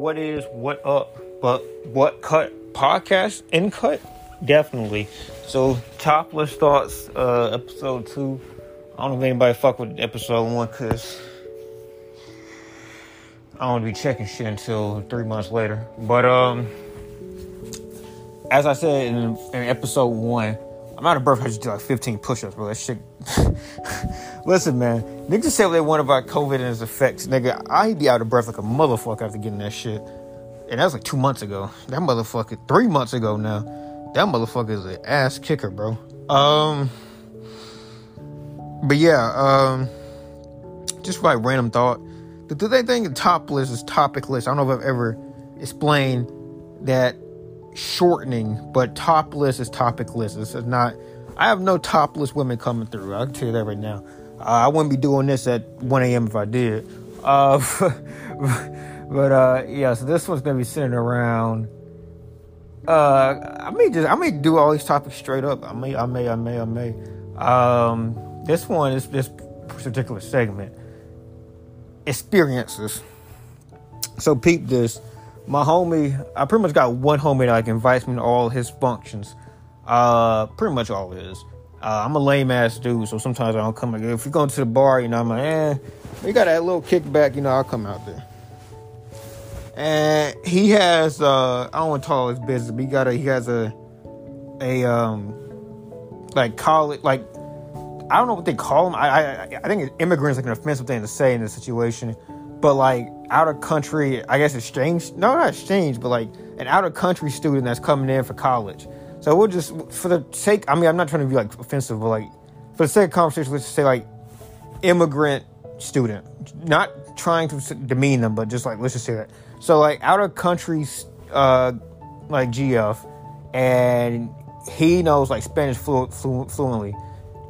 what is what up, but what cut podcast in cut definitely. So topless thoughts, uh, episode two. I don't know if anybody fuck with episode one because I don't be checking shit until three months later. But um, as I said in, in episode one, I'm out of breath. I just did like 15 push-ups, bro. That shit. Listen, man. Niggas say they want about COVID and its effects. Nigga, I'd be out of breath like a motherfucker after getting that shit. And that was like two months ago. That motherfucker, three months ago now. That motherfucker is an ass kicker, bro. Um, but yeah, um, just like random thought. The, the thing top list is topic list. I don't know if I've ever explained that shortening, but top list is topic list. This is not. I have no topless women coming through. I'll tell you that right now. Uh, I wouldn't be doing this at 1 a.m. if I did. Uh, but uh, yeah, so this one's gonna be sitting around. Uh, I may just I may do all these topics straight up. I may I may I may I may. Um, this one is this particular segment experiences. So peep this my homie, I pretty much got one homie that like invites me to all his functions. Uh, pretty much all his. Uh, I'm a lame ass dude, so sometimes I don't come. Like, If you're going to the bar, you know, I'm like, eh, we got that little kickback, you know, I'll come out there. And he has, uh, I don't want to talk his business, but he got a, he has a, a, um, like college, like, I don't know what they call him. I, I, I think immigrants like an offensive thing to say in this situation but like out of country, I guess exchange, no, not exchange, but like an out of country student that's coming in for college. So we'll just, for the sake, I mean, I'm not trying to be like offensive, but like for the sake of conversation, let's just say like immigrant student, not trying to demean them, but just like, let's just say that. So like out of country, uh, like GF, and he knows like Spanish flu- flu- fluently.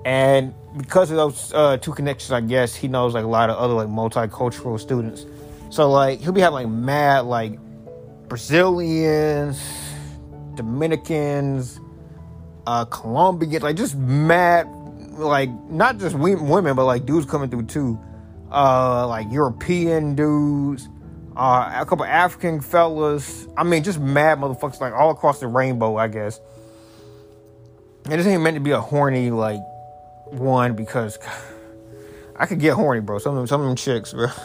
And because of those uh, two connections, I guess he knows like a lot of other like multicultural students. So like he'll be having like mad like Brazilians, Dominicans, uh, Colombians, like just mad like not just women, but like dudes coming through too. Uh, like European dudes, uh, a couple African fellas. I mean, just mad motherfuckers like all across the rainbow, I guess. And this ain't meant to be a horny like one because I could get horny, bro. Some of them, some of them chicks, bro.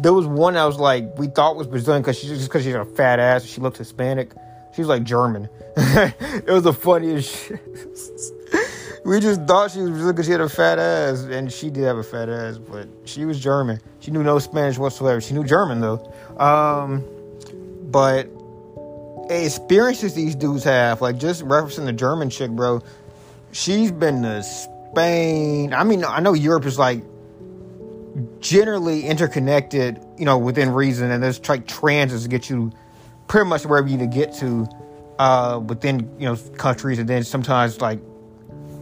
There was one I was like, we thought was Brazilian because she just because she's a fat ass. She looked Hispanic. She was like German. it was the funniest shit. we just thought she was because she had a fat ass, and she did have a fat ass, but she was German. She knew no Spanish whatsoever. She knew German though. Um, but experiences these dudes have, like just referencing the German chick, bro. She's been the Spain. I mean, I know Europe is like generally interconnected, you know, within reason, and there's like transits to get you pretty much wherever you can get to uh, within you know countries, and then sometimes like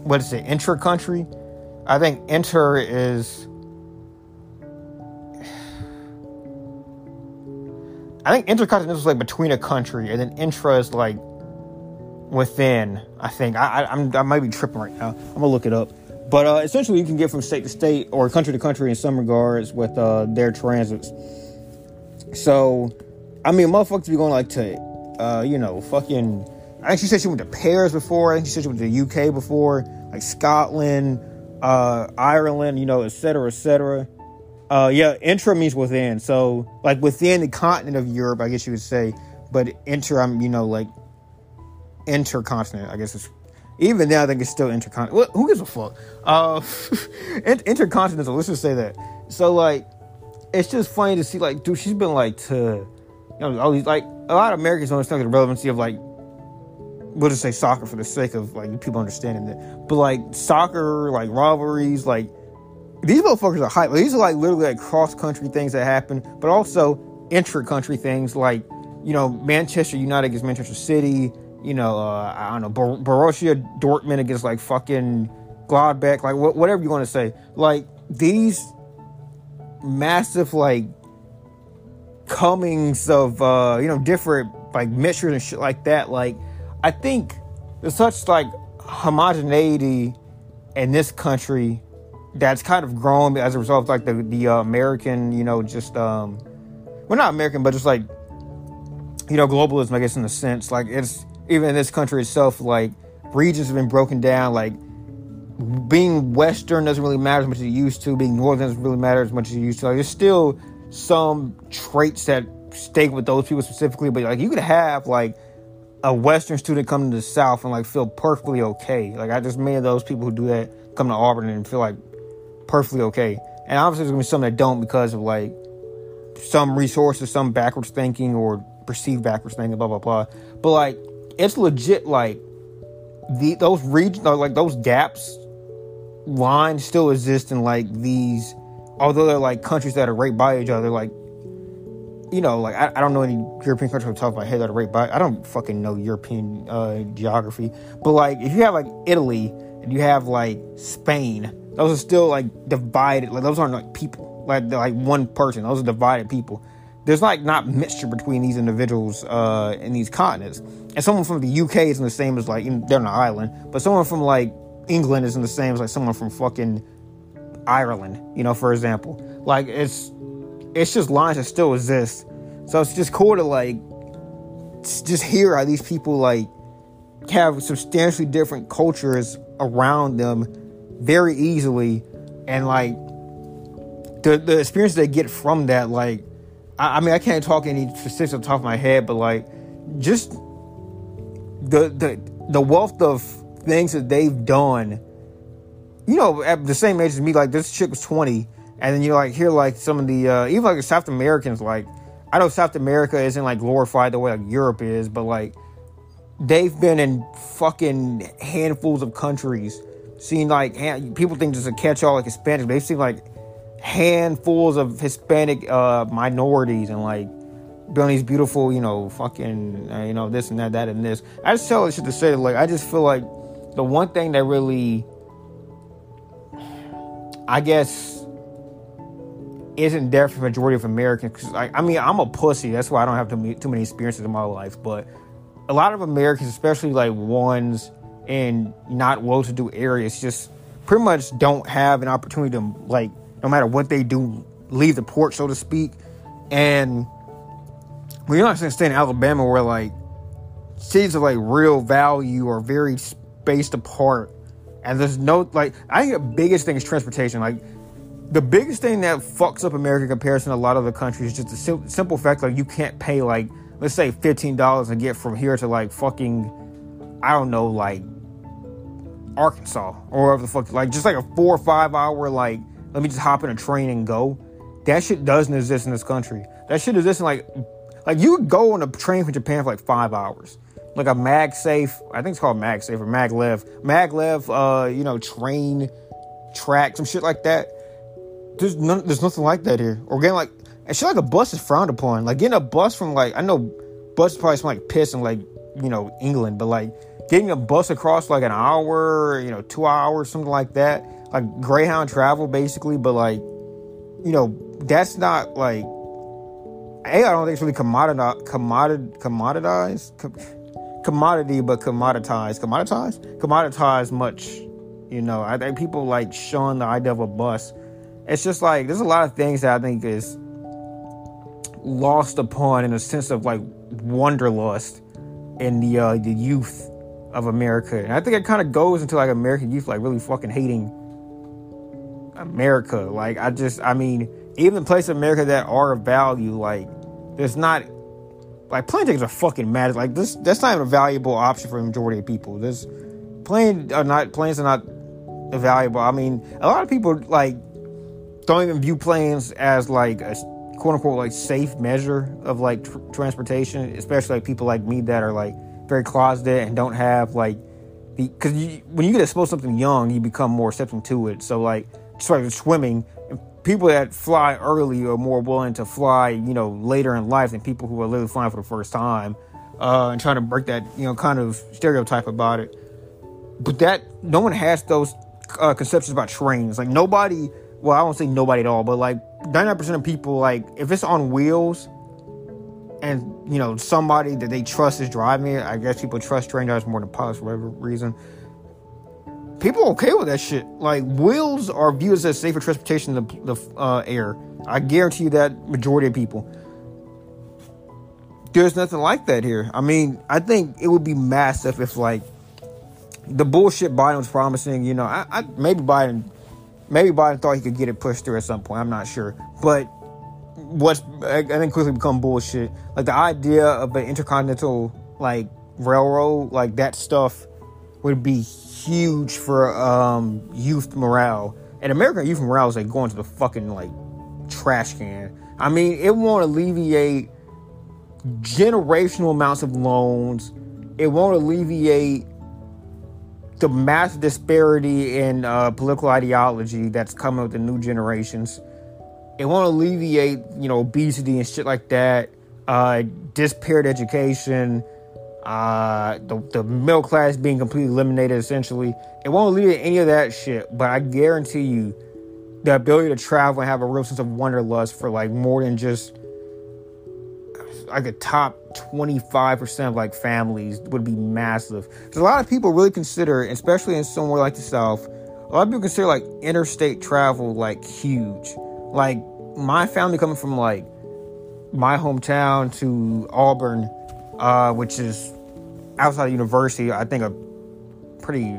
what is it, intra country? I think inter is. I think intercontinental is like between a country, and then intra is like within. I think I, I am I might be tripping right now. I'm gonna look it up. But uh, essentially, you can get from state to state or country to country in some regards with uh, their transits. So, I mean, motherfuckers be going like to, uh, you know, fucking. I think she said she went to Paris before. I think she said she went to the UK before, like Scotland, uh, Ireland, you know, et cetera, et cetera. Uh, yeah, intra means within. So, like within the continent of Europe, I guess you would say. But inter, I'm, you know, like intercontinent. I guess it's even now. I think it's still intercontinental. Who gives a fuck? Uh, intercontinental. Let's just say that. So like, it's just funny to see. Like, dude, she's been like to, you know, all these like a lot of Americans don't understand the relevancy of like. We'll just say soccer for the sake of like people understanding that. But like soccer, like rivalries, like these motherfuckers are hype. These are like literally like cross country things that happen, but also intra country things like you know Manchester United against Manchester City, you know, uh, I don't know, Bor- Borussia Dortmund against like fucking Gladbach, like wh- whatever you want to say. Like these massive like comings of uh, you know different like mixtures and shit like that. Like I think there's such like homogeneity in this country that's kind of grown as a result of like the the uh, American, you know, just um, well not American, but just like you know, globalism, I guess, in a sense, like it's even in this country itself, like regions have been broken down, like being Western doesn't really matter as much as it used to. Being Northern doesn't really matter as much as it used to. Like, there's still some traits that stay with those people specifically, but like you could have like a Western student come to the South and like feel perfectly okay. Like I just made those people who do that come to Auburn and feel like perfectly okay. And obviously there's gonna be some that don't because of like some resources, some backwards thinking or perceived backwards thinking, blah blah blah. But like it's legit like the those regions like those gaps lines still exist in like these although they're like countries that are right by each other like you know like i, I don't know any european countries on top of my head that are right by i don't fucking know european uh, geography but like if you have like italy and you have like spain those are still like divided like those aren't like people like they're like one person those are divided people. There's like not mixture between these individuals uh in these continents. And someone from the uk isn't the same as like they're on an island but someone from like England isn't the same as like someone from fucking Ireland, you know, for example. Like it's it's just lines that still exist. So it's just cool to like just hear how these people like have substantially different cultures around them very easily and like the the experience they get from that like I, I mean I can't talk any specifics off the top of my head but like just the the the wealth of things that they've done, you know, at the same age as me, like this chick was 20, and then you like hear like some of the uh, even like the South Americans, like I know South America isn't like glorified the way like Europe is, but like they've been in fucking handfuls of countries. Seen like people think just a catch all like Hispanic, they've seen like handfuls of Hispanic uh, minorities and like building these beautiful, you know, fucking, uh, you know, this and that, that and this. I just tell this shit to say like, I just feel like the one thing that really, I guess, isn't there for the majority of Americans. Because I, I mean, I'm a pussy. That's why I don't have too many, too many experiences in my life. But a lot of Americans, especially like ones in not well-to-do areas, just pretty much don't have an opportunity to like, no matter what they do, leave the porch, so to speak. And not staying in Alabama where like cities of like real value are very spaced apart, and there's no like. I think the biggest thing is transportation. Like the biggest thing that fucks up America comparison to a lot of the countries is just the sim- simple fact like you can't pay like let's say fifteen dollars and get from here to like fucking I don't know like Arkansas or whatever the fuck like just like a four or five hour like let me just hop in a train and go. That shit doesn't exist in this country. That shit exists in like like you would go on a train from Japan for like five hours like a MagSafe. I think it's called MagSafe or Maglev. Maglev, uh, you know, train track, some shit like that. There's none, there's nothing like that here. Or getting like, and shit like a bus is frowned upon. Like getting a bus from like, I know bus probably smell like piss in like, you know, England, but like getting a bus across like an hour, you know, two hours, something like that. Like Greyhound travel basically, but like, you know, that's not like, A, I don't think it's really commoditized, commodit, commoditized, commodity, but commoditized. Commoditized? Commoditized much. You know, I think people like shun the idea of a bus. It's just like there's a lot of things that I think is lost upon in a sense of like wanderlust in the uh, the youth of America. And I think it kind of goes into like American youth like really fucking hating America. Like I just I mean, even places in America that are of value, like there's not like plane tickets are fucking mad. Like this, that's not even a valuable option for the majority of people. This plane are uh, not planes are not valuable. I mean, a lot of people like don't even view planes as like a quote unquote like safe measure of like tr- transportation, especially like people like me that are like very closeted and don't have like because when you get exposed to something young, you become more receptive to it. So like just like swimming, people that fly early are more willing to fly, you know, later in life than people who are literally flying for the first time, uh, and trying to break that, you know, kind of stereotype about it. But that no one has those uh, conceptions about trains. Like nobody, well, I won't say nobody at all, but like 99% of people, like if it's on wheels, and you know somebody that they trust is driving it. I guess people trust train drivers more than pilots for whatever reason people are okay with that shit. Like wheels are viewed as safer transportation than the, the uh, air. I guarantee you that majority of people. there's nothing like that here. I mean, I think it would be massive if like the bullshit Biden was promising. You know, I, I maybe Biden, maybe Biden thought he could get it pushed through at some point. I'm not sure, but what's I think quickly become bullshit. Like the idea of an intercontinental like railroad, like that stuff would be huge for um, youth morale. And American youth morale is like going to the fucking like trash can. I mean, it won't alleviate generational amounts of loans. It won't alleviate the massive disparity in uh, political ideology that's coming with the new generations. It won't alleviate, you know, obesity and shit like that. Uh, disparate education, uh, the, the middle class being completely eliminated essentially. It won't alleviate any of that shit, but I guarantee you the ability to travel and have a real sense of wanderlust for like more than just like a top 25% of like families would be massive. Because a lot of people really consider, especially in somewhere like the South, a lot of people consider like interstate travel like huge. Like my family coming from like my hometown to Auburn, uh, which is outside of university, I think a pretty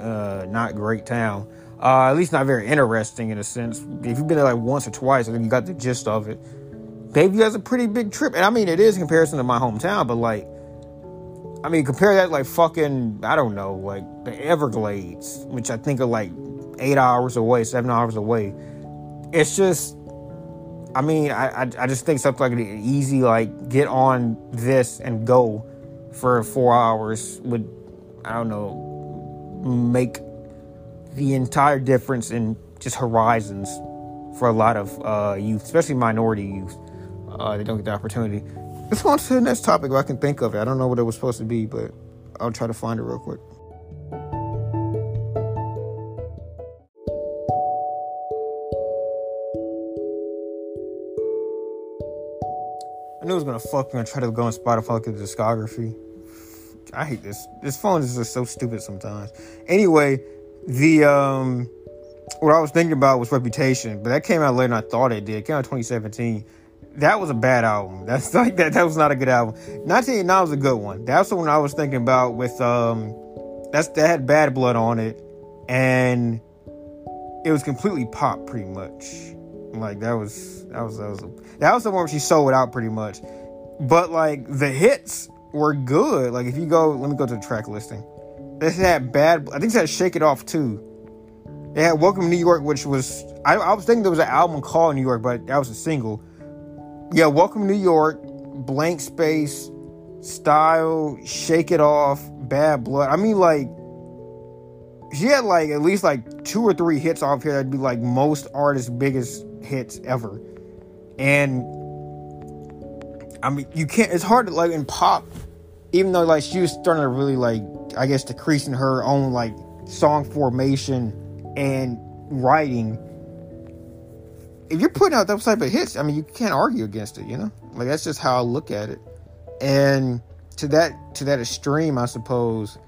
uh, not great town. Uh, at least not very interesting in a sense. If you've been there like once or twice, I think you got the gist of it. Bayview has a pretty big trip, and I mean it is in comparison to my hometown, but like, I mean compare that like fucking I don't know like the Everglades, which I think are like eight hours away, seven hours away. It's just, I mean, I I, I just think something like an easy like get on this and go for four hours would I don't know make the entire difference in just horizons for a lot of uh, youth, especially minority youth. Uh, they don't get the opportunity. Let's go on to the next topic if I can think of it. I don't know what it was supposed to be, but I'll try to find it real quick. I knew it was gonna fuck me and try to go on Spotify at the discography. I hate this. This phone is just so stupid sometimes. Anyway, the um what I was thinking about was Reputation, but that came out later than I thought it did. It came out 2017. That was a bad album. That's like that. That was not a good album. 1989 was a good one. That's the one I was thinking about with um. That's that had Bad Blood on it, and it was completely pop, pretty much. Like that was that was that was that was the one where she sold out pretty much. But like the hits were good. Like if you go, let me go to the track listing. This had bad. I think it had Shake It Off too. They had Welcome to New York, which was I, I was thinking there was an album called New York, but that was a single. Yeah, Welcome to New York, Blank Space, Style, Shake It Off, Bad Blood. I mean, like she had like at least like two or three hits off here that'd be like most artists' biggest hits ever. And I mean, you can't. It's hard to like in pop, even though like she was starting to really like, I guess, decrease in her own like song formation and writing. If you're putting out those type of hits, I mean, you can't argue against it. You know, like that's just how I look at it. And to that to that extreme, I suppose.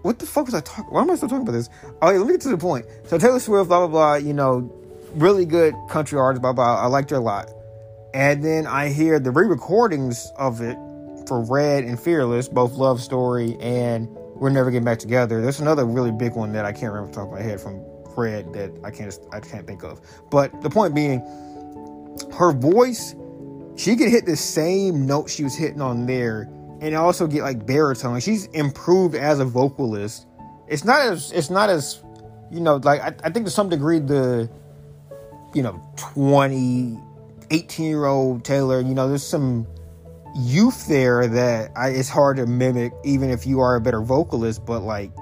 What the fuck was I talking? Why am I still talking about this? Oh, let me get to the point. So Taylor Swift, blah blah blah. You know, really good country artist, blah blah. I liked her a lot. And then I hear the re-recordings of it for Red and Fearless, both Love Story and We're Never Getting Back Together. There's another really big one that I can't remember top of my head from Red that I can't I can't think of. But the point being, her voice, she could hit the same note she was hitting on there, and also get like baritone. She's improved as a vocalist. It's not as it's not as you know like I, I think to some degree the you know 20 18 year old Taylor, you know, there's some youth there that I, it's hard to mimic, even if you are a better vocalist. But like,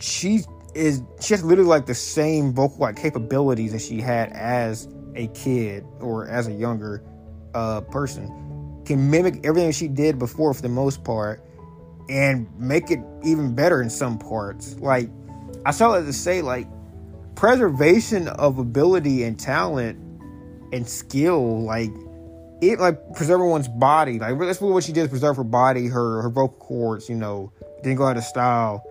she is she has literally like the same vocal like capabilities that she had as a kid or as a younger uh, person. Can mimic everything she did before for the most part, and make it even better in some parts. Like, I saw it to say like preservation of ability and talent and skill, like it like preserving one's body. Like that's really what she did preserve her body, her her vocal cords, you know, didn't go out of style.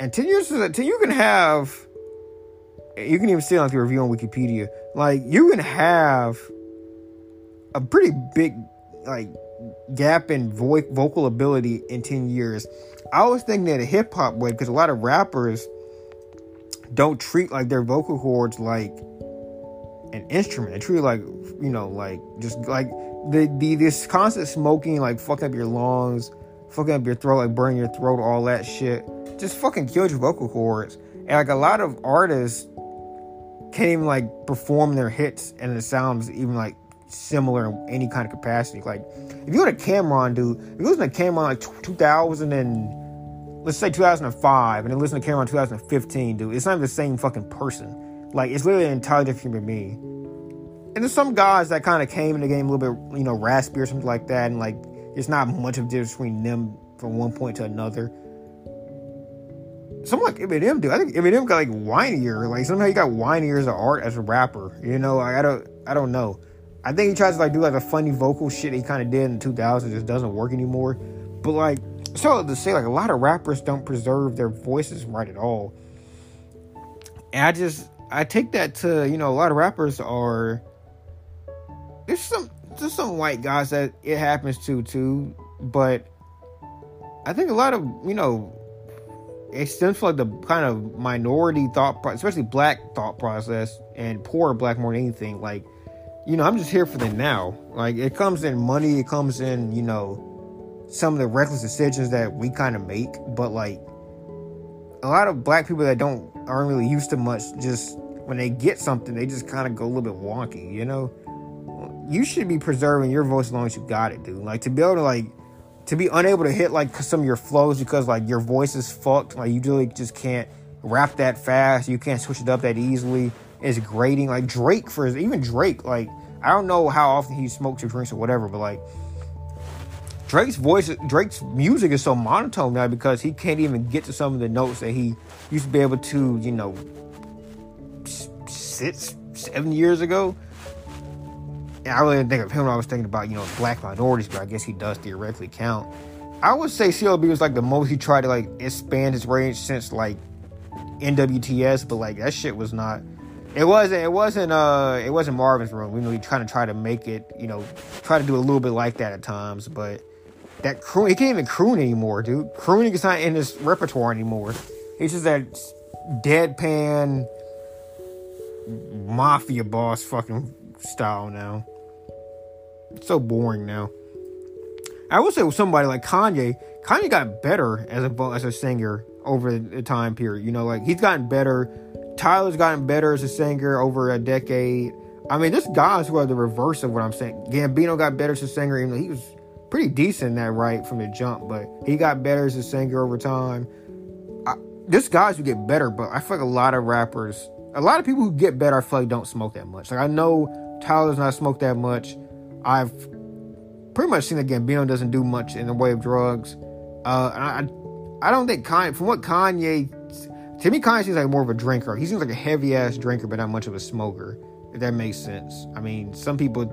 And ten years ten you can have you can even see on the review on Wikipedia. Like you can have a pretty big like gap in vo- vocal ability in 10 years. I was thinking that a hip hop would because a lot of rappers don't treat like their vocal cords like an instrument. It like you know, like just like the, the this constant smoking, like fucking up your lungs, fucking up your throat, like burning your throat, all that shit, just fucking kills your vocal cords. And like a lot of artists can't even like perform their hits, and it sounds even like similar in any kind of capacity. Like if you go to Cam'ron, dude, if you listen to Cam'ron like 2000 and let's say 2005, and then listen to Cam'ron 2015, dude, it's not even the same fucking person. Like it's literally an entirely different human being. And there's some guys that kind of came in the game a little bit, you know, raspy or something like that, and like it's not much of a difference between them from one point to another. Someone like Eminem, dude. I think Eminem got like whinier. Like somehow he got whinier as an art as a rapper. You know, like, I don't, I don't know. I think he tries to like do like a funny vocal shit he kind of did in the 2000s. Just doesn't work anymore. But like, so to say, like a lot of rappers don't preserve their voices right at all. And I just, I take that to you know a lot of rappers are there's some there's some white guys that it happens to too, but I think a lot of you know it stems from like the kind of minority thought, especially black thought process and poor black more than anything. Like, you know, I'm just here for the now. Like, it comes in money, it comes in you know some of the reckless decisions that we kind of make, but like a lot of black people that don't aren't really used to much just when they get something they just kind of go a little bit wonky you know? You should be preserving your voice as long as you got it dude. Like to be able to like to be unable to hit like some of your flows because like your voice is fucked like you really just can't rap that fast you can't switch it up that easily it's grating. Like drake for his, even drake like i don't know how often he smokes or drinks or whatever but like Drake's voice, Drake's music is so monotone now because he can't even get to some of the notes that he used to be able to, you know, six, seven years ago. And I really didn't think of him when I was thinking about, you know, black minorities, but I guess he does theoretically count. I would say CLB was like the most he tried to like expand his range since like NWTS, but like that shit was not. It wasn't. It wasn't. Uh, it wasn't Marvin's room. We know he kind of tried to make it. You know, try to do a little bit like that at times, but that croon, he can't even croon anymore, dude. Crooning is not in his repertoire anymore. He's just that deadpan mafia boss fucking style now. It's so boring now. I will say with somebody like Kanye, Kanye got better as a as a singer over the time period. You know, like he's gotten better. Tyler's gotten better as a singer over a decade. I mean, there's guys who are the reverse of what I'm saying. Gambino got better as a singer, even though he was pretty decent that right from the jump, but he got better as a singer over time. I, there's guys who get better, but I feel like a lot of rappers, a lot of people who get better, I feel like don't smoke that much. Like I know Tyler's not smoked that much. I've pretty much seen that Gambino doesn't do much in the way of drugs. Uh, I, I don't think Kanye, from what Kanye, to me, Kanye seems like more of a drinker. He seems like a heavy ass drinker, but not much of a smoker. If that makes sense. I mean, some people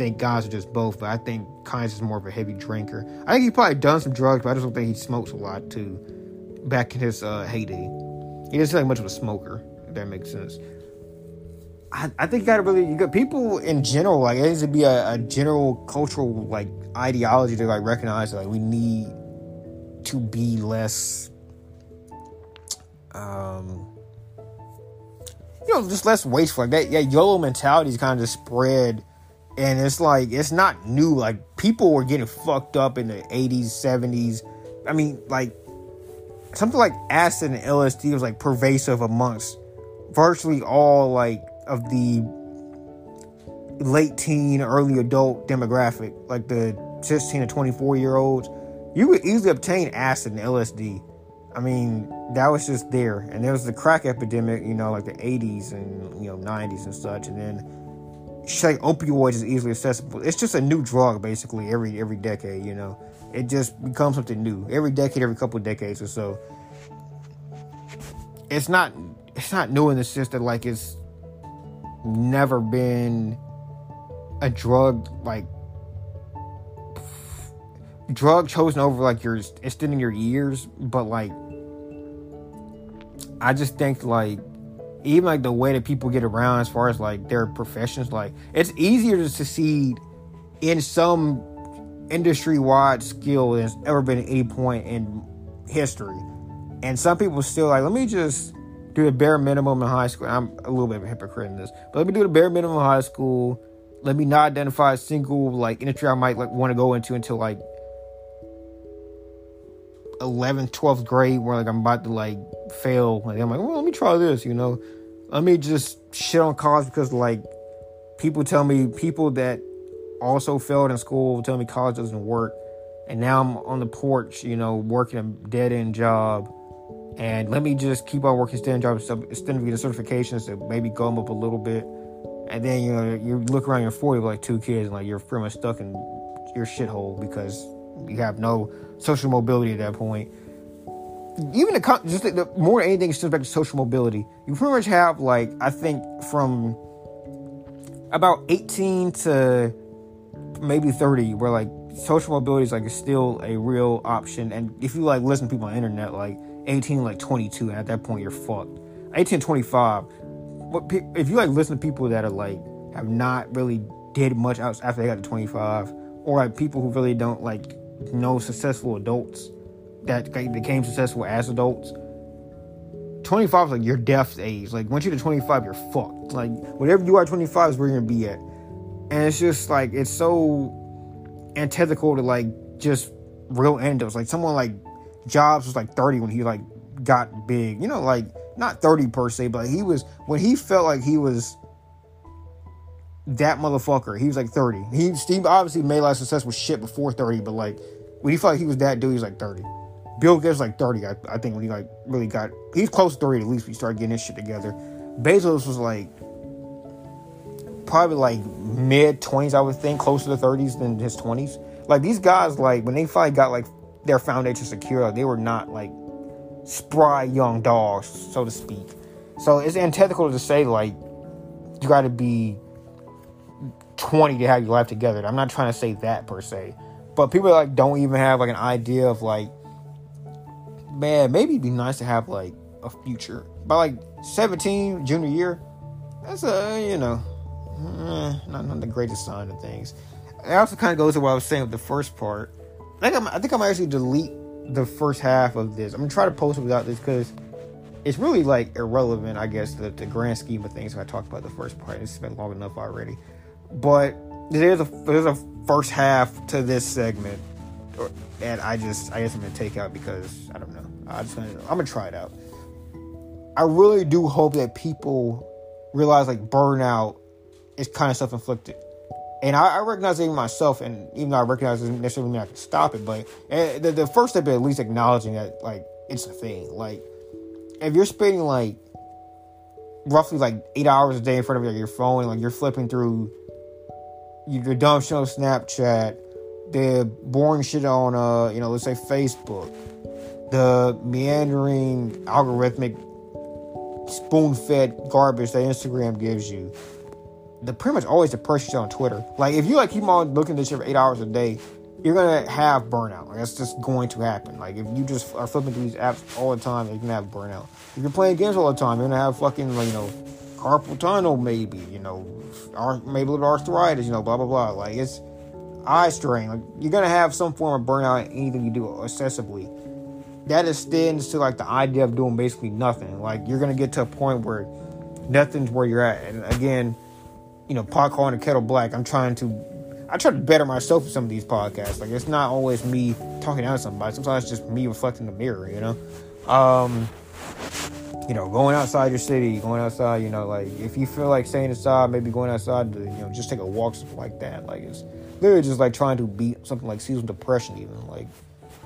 think guys are just both, but I think Kanye is more of a heavy drinker. I think he probably done some drugs, but I just don't think he smokes a lot too. Back in his uh, heyday, he doesn't seem like much of a smoker. If that makes sense. I, I think you gotta really you got people in general like it needs to be a, a general cultural like ideology to like recognize like we need to be less um you know just less wasteful like that yeah YOLO mentality is kind of just spread and it's like it's not new like people were getting fucked up in the 80s 70s i mean like something like acid and lsd was like pervasive amongst virtually all like of the late teen early adult demographic like the 16 to 24 year olds. You could easily obtain acid and lsd i mean that was just there. And there was the crack epidemic you know like the 80s and you know 90s and such. And then like opioids is easily accessible. It's just a new drug basically every every decade, you know. It just becomes something new. Every decade, every couple decades or so. It's not it's not new in the sense that like it's never been a drug like drug chosen over like your extending your years, but like I just think like even like the way that people get around as far as like their professions, like it's easier to succeed in some industry wide skill that's ever been at any point in history. And some people still like, let me just do the bare minimum in high school. I'm a little bit of a hypocrite in this, but let me do the bare minimum in high school. Let me not identify a single like industry I might like want to go into until like 11th, 12th grade, where like I'm about to like fail. Like I'm like, well, let me try this, you know. Let me just shit on college because like people tell me people that also failed in school tell me college doesn't work, and now I'm on the porch, you know, working a dead end job and let me just keep on working stand jobs, extending the certifications to maybe them up a little bit. And then you know you look around your 40 with like two kids and like you're pretty much stuck in your shithole because you have no social mobility at that point. Even the just the, the more than anything, it's just back to social mobility. You pretty much have like I think from about 18 to maybe 30, where like social mobility is like still a real option. And if you like listen to people on the internet, like 18 like 22 and at that point you're fucked 18 25 but if you like listen to people that are like have not really did much after they got to 25 or like people who really don't like know successful adults that became successful as adults. 25 is like your death age. Like once you're 25 you're fucked. Like whatever you are 25 is where you're gonna be at. And it's just like it's so antithetical to like just real endos. Like someone like Jobs was like 30 when he like got big. You know, like not 30 per se, but he was when he felt like he was that motherfucker. He was like 30. He Steve obviously made a lot of successful shit before 30, but like when he felt like he was that dude, he was like 30. Bill Gates like 30, I, I think, when he like really got he's close to 30 at least he started getting his shit together. Bezos was like probably like mid 20s, I would think, closer to 30s than his 20s. Like these guys, like when they finally got like their foundation secure. They were not like spry young dogs, so to speak. So it's antithetical to say like you got to be 20 to have your life together. I'm not trying to say that per se, but people like don't even have like an idea of like, man, maybe it'd be nice to have like a future. By like 17, junior year, that's a you know, eh, not not the greatest sign of things. It also kind of goes to what I was saying with the first part I think I'm, I think I'm actually delete the first half of this. I'm gonna try to post it without this because it's really like irrelevant, I guess, the, the grand scheme of things. If I talked about the first part, it's been long enough already. But there's a there's a first half to this segment, and I just I guess I'm gonna take out because I don't know. I just I'm gonna try it out. I really do hope that people realize like burnout is kind of self inflicted and I, I recognize even myself, and even though I recognize it doesn't necessarily mean I can stop it, but eh, the, the first step is at least acknowledging that like it's a thing. Like if you're spending like roughly like eight hours a day in front of your phone, and like you're flipping through your dumb shit on Snapchat, the boring shit on uh you know let's say Facebook, the meandering algorithmic spoon-fed garbage that Instagram gives you the pretty much always the pressure on Twitter. Like if you like keep on looking at this shit for eight hours a day, you're gonna have burnout. Like that's just going to happen. Like if you just are flipping through these apps all the time, you're gonna have burnout. If you're playing games all the time, you're gonna have fucking like, you know carpal tunnel maybe, you know, or maybe a little arthritis, you know, blah blah blah. Like it's eye strain. Like you're gonna have some form of burnout in anything you do excessively. That extends to like the idea of doing basically nothing. Like you're gonna get to a point where nothing's where you're at. And again, you know, pot calling the kettle black. I'm trying to, I try to better myself with some of these podcasts. Like it's not always me talking down to somebody. Sometimes it's just me reflecting the mirror. You know, um, you know, going outside your city, going outside. You know, like if you feel like staying inside, maybe going outside to you know just take a walk, something like that. Like it's literally just like trying to beat something like seasonal depression. Even like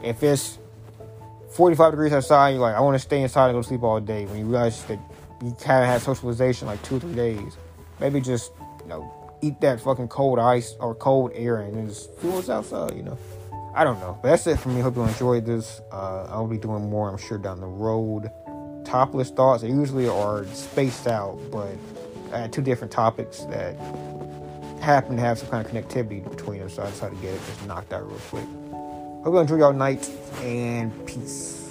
if it's 45 degrees outside, you're like, I want to stay inside and go sleep all day. When you realize that you haven't had socialization like two or three days, maybe just you know, eat that fucking cold ice or cold air and just see what's outside, you know. I don't know. But that's it for me. Hope you enjoyed this. Uh, I'll be doing more, I'm sure, down the road. Topless thoughts they usually are spaced out, but I had two different topics that happen to have some kind of connectivity between them, so I decided to get it just knocked out real quick. Hope you enjoy your night and peace.